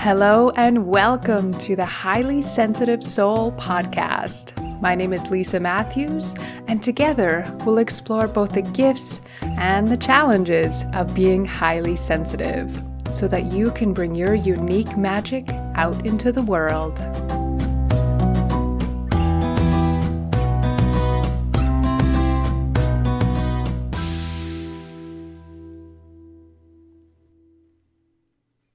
Hello, and welcome to the Highly Sensitive Soul podcast. My name is Lisa Matthews, and together we'll explore both the gifts and the challenges of being highly sensitive so that you can bring your unique magic out into the world.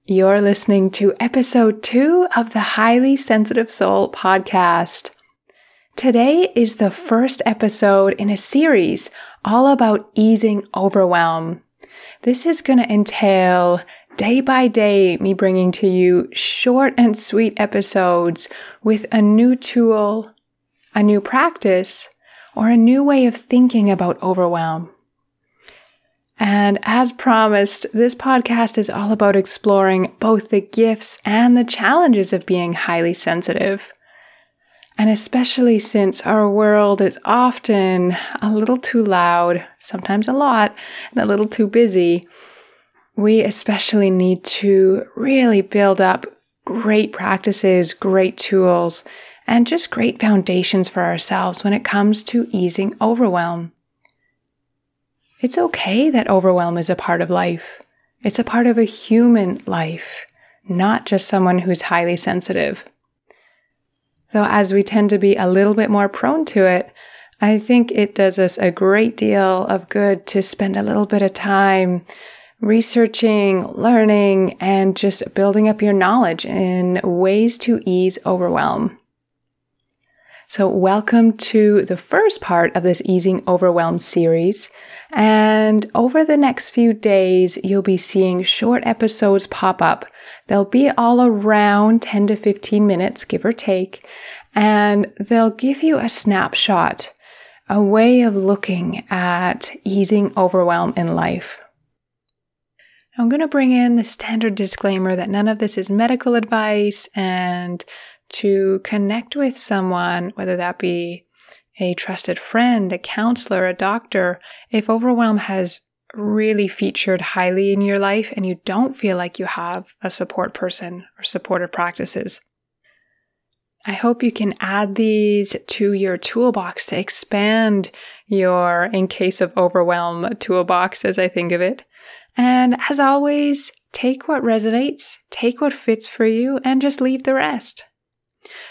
You're listening to episode two of the Highly Sensitive Soul podcast. Today is the first episode in a series all about easing overwhelm. This is going to entail day by day me bringing to you short and sweet episodes with a new tool, a new practice, or a new way of thinking about overwhelm. And as promised, this podcast is all about exploring both the gifts and the challenges of being highly sensitive. And especially since our world is often a little too loud, sometimes a lot, and a little too busy, we especially need to really build up great practices, great tools, and just great foundations for ourselves when it comes to easing overwhelm. It's okay that overwhelm is a part of life. It's a part of a human life, not just someone who's highly sensitive. Though, as we tend to be a little bit more prone to it, I think it does us a great deal of good to spend a little bit of time researching, learning, and just building up your knowledge in ways to ease overwhelm. So, welcome to the first part of this Easing Overwhelm series. And over the next few days, you'll be seeing short episodes pop up. They'll be all around 10 to 15 minutes, give or take, and they'll give you a snapshot, a way of looking at easing overwhelm in life. I'm going to bring in the standard disclaimer that none of this is medical advice and to connect with someone, whether that be a trusted friend, a counselor, a doctor, if overwhelm has really featured highly in your life and you don't feel like you have a support person or supportive practices. I hope you can add these to your toolbox to expand your in case of overwhelm toolbox as I think of it. And as always, take what resonates, take what fits for you, and just leave the rest.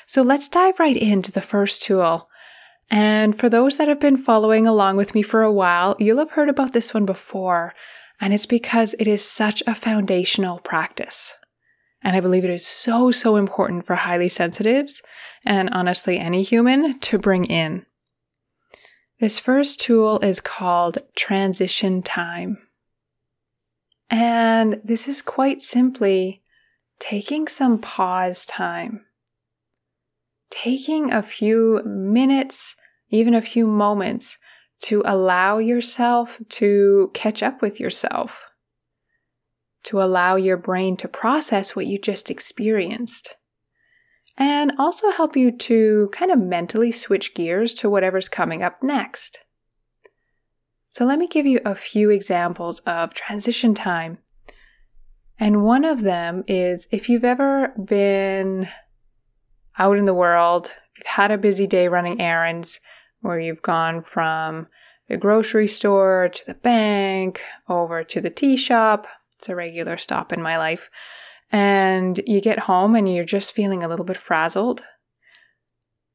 So let's dive right into the first tool. And for those that have been following along with me for a while, you'll have heard about this one before. And it's because it is such a foundational practice. And I believe it is so, so important for highly sensitives and honestly any human to bring in. This first tool is called transition time. And this is quite simply taking some pause time taking a few minutes, even a few moments to allow yourself to catch up with yourself, to allow your brain to process what you just experienced, and also help you to kind of mentally switch gears to whatever's coming up next. So, let me give you a few examples of transition time. And one of them is if you've ever been out in the world, you've had a busy day running errands where you've gone from the grocery store to the bank, over to the tea shop. It's a regular stop in my life. And you get home and you're just feeling a little bit frazzled.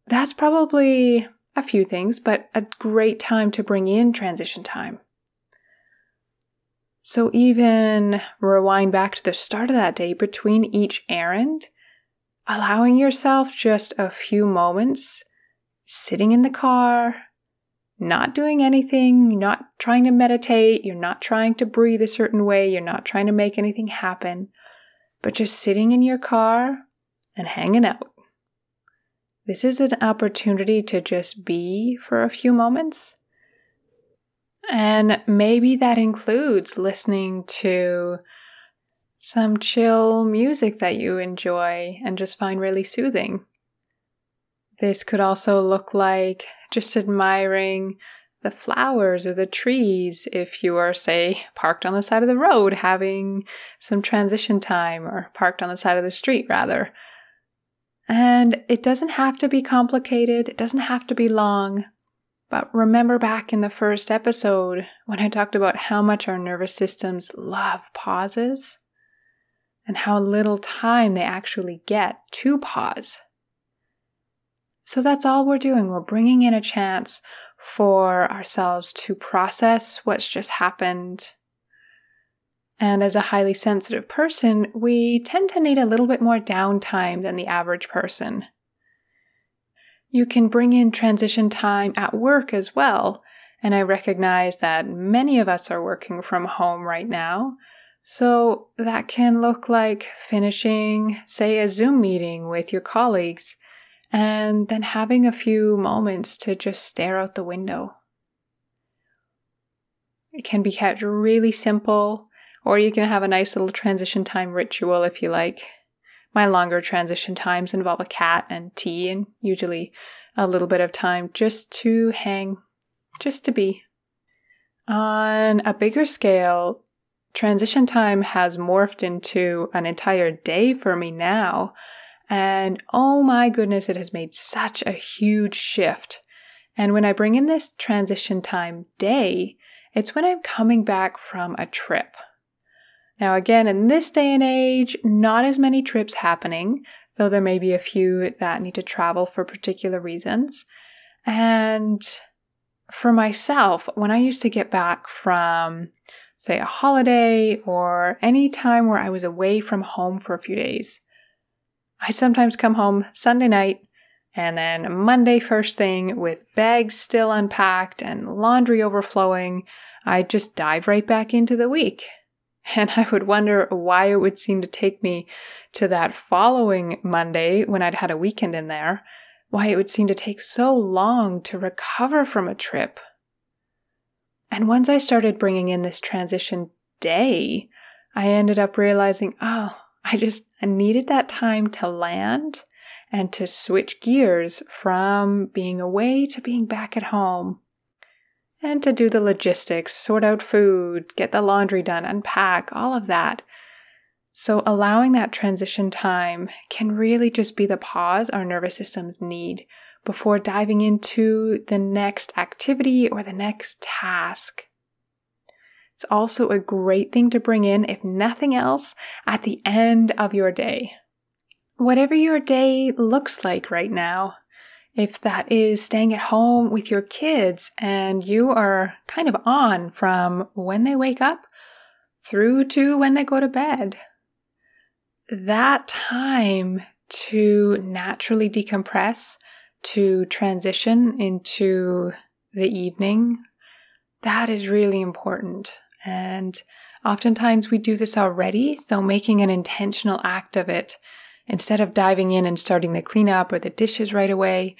That's probably a few things, but a great time to bring in transition time. So even rewind back to the start of that day between each errand, allowing yourself just a few moments sitting in the car, not doing anything, not trying to meditate, you're not trying to breathe a certain way, you're not trying to make anything happen, but just sitting in your car and hanging out. This is an opportunity to just be for a few moments. And maybe that includes listening to some chill music that you enjoy and just find really soothing. This could also look like just admiring the flowers or the trees if you are, say, parked on the side of the road having some transition time or parked on the side of the street, rather. And it doesn't have to be complicated, it doesn't have to be long. But remember back in the first episode when I talked about how much our nervous systems love pauses and how little time they actually get to pause. So that's all we're doing. We're bringing in a chance for ourselves to process what's just happened. And as a highly sensitive person, we tend to need a little bit more downtime than the average person. You can bring in transition time at work as well. And I recognize that many of us are working from home right now. So that can look like finishing, say, a Zoom meeting with your colleagues and then having a few moments to just stare out the window. It can be kept really simple, or you can have a nice little transition time ritual if you like. My longer transition times involve a cat and tea, and usually a little bit of time just to hang, just to be. On a bigger scale, transition time has morphed into an entire day for me now. And oh my goodness, it has made such a huge shift. And when I bring in this transition time day, it's when I'm coming back from a trip. Now, again, in this day and age, not as many trips happening, though there may be a few that need to travel for particular reasons. And for myself, when I used to get back from, say, a holiday or any time where I was away from home for a few days, I'd sometimes come home Sunday night and then Monday first thing with bags still unpacked and laundry overflowing, I'd just dive right back into the week. And I would wonder why it would seem to take me to that following Monday when I'd had a weekend in there, why it would seem to take so long to recover from a trip. And once I started bringing in this transition day, I ended up realizing, oh, I just I needed that time to land and to switch gears from being away to being back at home and to do the logistics, sort out food, get the laundry done, unpack, all of that. So, allowing that transition time can really just be the pause our nervous systems need before diving into the next activity or the next task. It's also a great thing to bring in, if nothing else, at the end of your day. Whatever your day looks like right now, if that is staying at home with your kids and you are kind of on from when they wake up through to when they go to bed, that time to naturally decompress, to transition into the evening, that is really important. And oftentimes we do this already, though making an intentional act of it Instead of diving in and starting the cleanup or the dishes right away,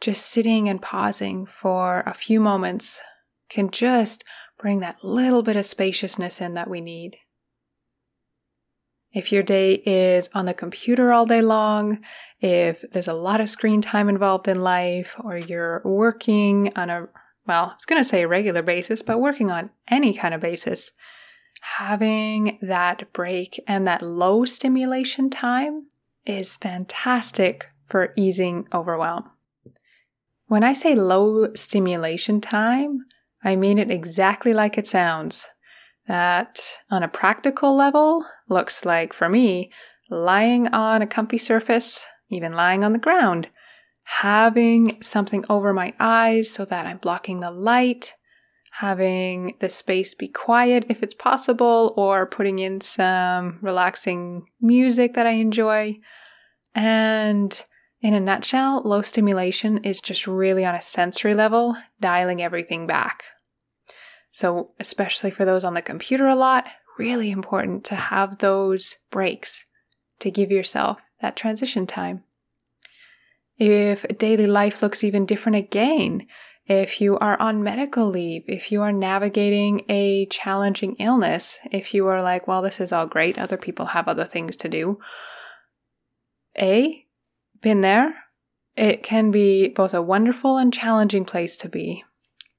just sitting and pausing for a few moments can just bring that little bit of spaciousness in that we need. If your day is on the computer all day long, if there's a lot of screen time involved in life, or you're working on a, well, I was going to say regular basis, but working on any kind of basis, having that break and that low stimulation time is fantastic for easing overwhelm. When I say low stimulation time, I mean it exactly like it sounds. That on a practical level looks like, for me, lying on a comfy surface, even lying on the ground, having something over my eyes so that I'm blocking the light, having the space be quiet if it's possible, or putting in some relaxing music that I enjoy. And in a nutshell, low stimulation is just really on a sensory level, dialing everything back. So, especially for those on the computer a lot, really important to have those breaks to give yourself that transition time. If daily life looks even different again, if you are on medical leave, if you are navigating a challenging illness, if you are like, well, this is all great, other people have other things to do. A, been there. It can be both a wonderful and challenging place to be.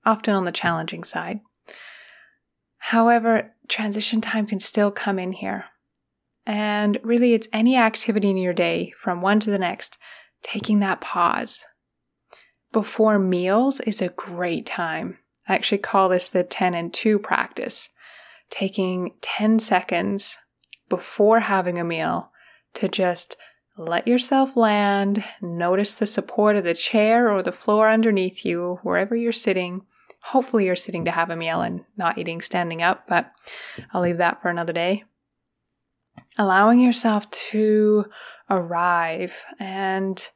often on the challenging side. However, transition time can still come in here. And really, it's any activity in your day from one to the next, taking that pause. Before meals is a great time. I actually call this the 10 and 2 practice. Taking 10 seconds before having a meal to just let yourself land, notice the support of the chair or the floor underneath you, wherever you're sitting. Hopefully, you're sitting to have a meal and not eating standing up, but I'll leave that for another day allowing yourself to arrive and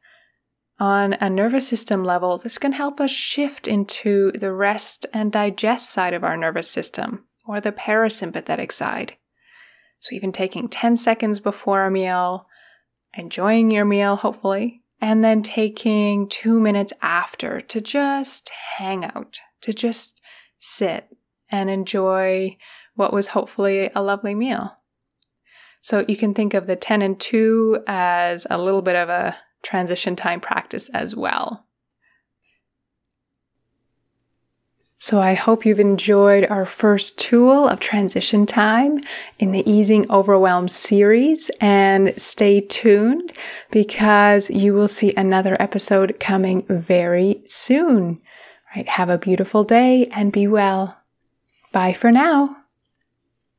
on a nervous system level, this can help us shift into the rest and digest side of our nervous system or the parasympathetic side. So, even taking 10 seconds before a meal, enjoying your meal, hopefully, and then taking two minutes after to just hang out, to just sit and enjoy what was hopefully a lovely meal. So you can think of the 10 and 2 as a little bit of a transition time practice as well. So I hope you've enjoyed our first tool of transition time in the Easing Overwhelm series and stay tuned because you will see another episode coming very soon. Right, have a beautiful day and be well. Bye for now.